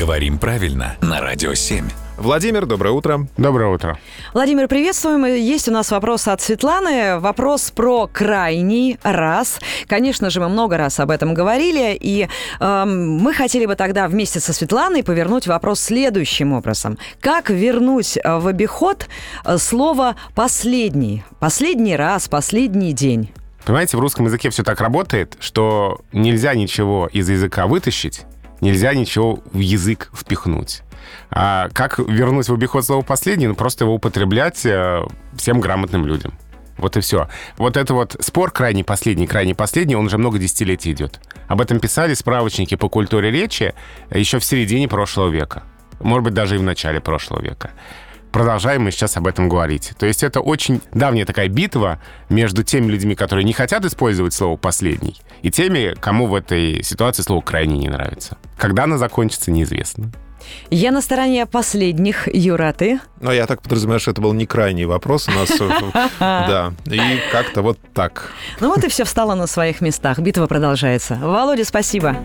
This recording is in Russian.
Говорим правильно на Радио 7. Владимир, доброе утро. Доброе утро. Владимир, приветствуем. Есть у нас вопрос от Светланы. Вопрос про крайний раз. Конечно же, мы много раз об этом говорили, и э, мы хотели бы тогда вместе со Светланой повернуть вопрос следующим образом. Как вернуть э, в обиход э, слово «последний»? Последний раз, последний день. Понимаете, в русском языке все так работает, что нельзя ничего из языка вытащить, нельзя ничего в язык впихнуть. А как вернуть в обиход слово «последний»? Ну, просто его употреблять э, всем грамотным людям. Вот и все. Вот это вот спор крайний последний, крайний последний, он уже много десятилетий идет. Об этом писали справочники по культуре речи еще в середине прошлого века. Может быть, даже и в начале прошлого века. Продолжаем мы сейчас об этом говорить. То есть это очень давняя такая битва между теми людьми, которые не хотят использовать слово «последний», и теми, кому в этой ситуации слово «крайний» не нравится. Когда она закончится, неизвестно. Я на стороне последних, Юра, а ты? Ну, я так подразумеваю, что это был не крайний вопрос у нас. Да, и как-то вот так. Ну вот и все встало на своих местах. Битва продолжается. Володя, спасибо.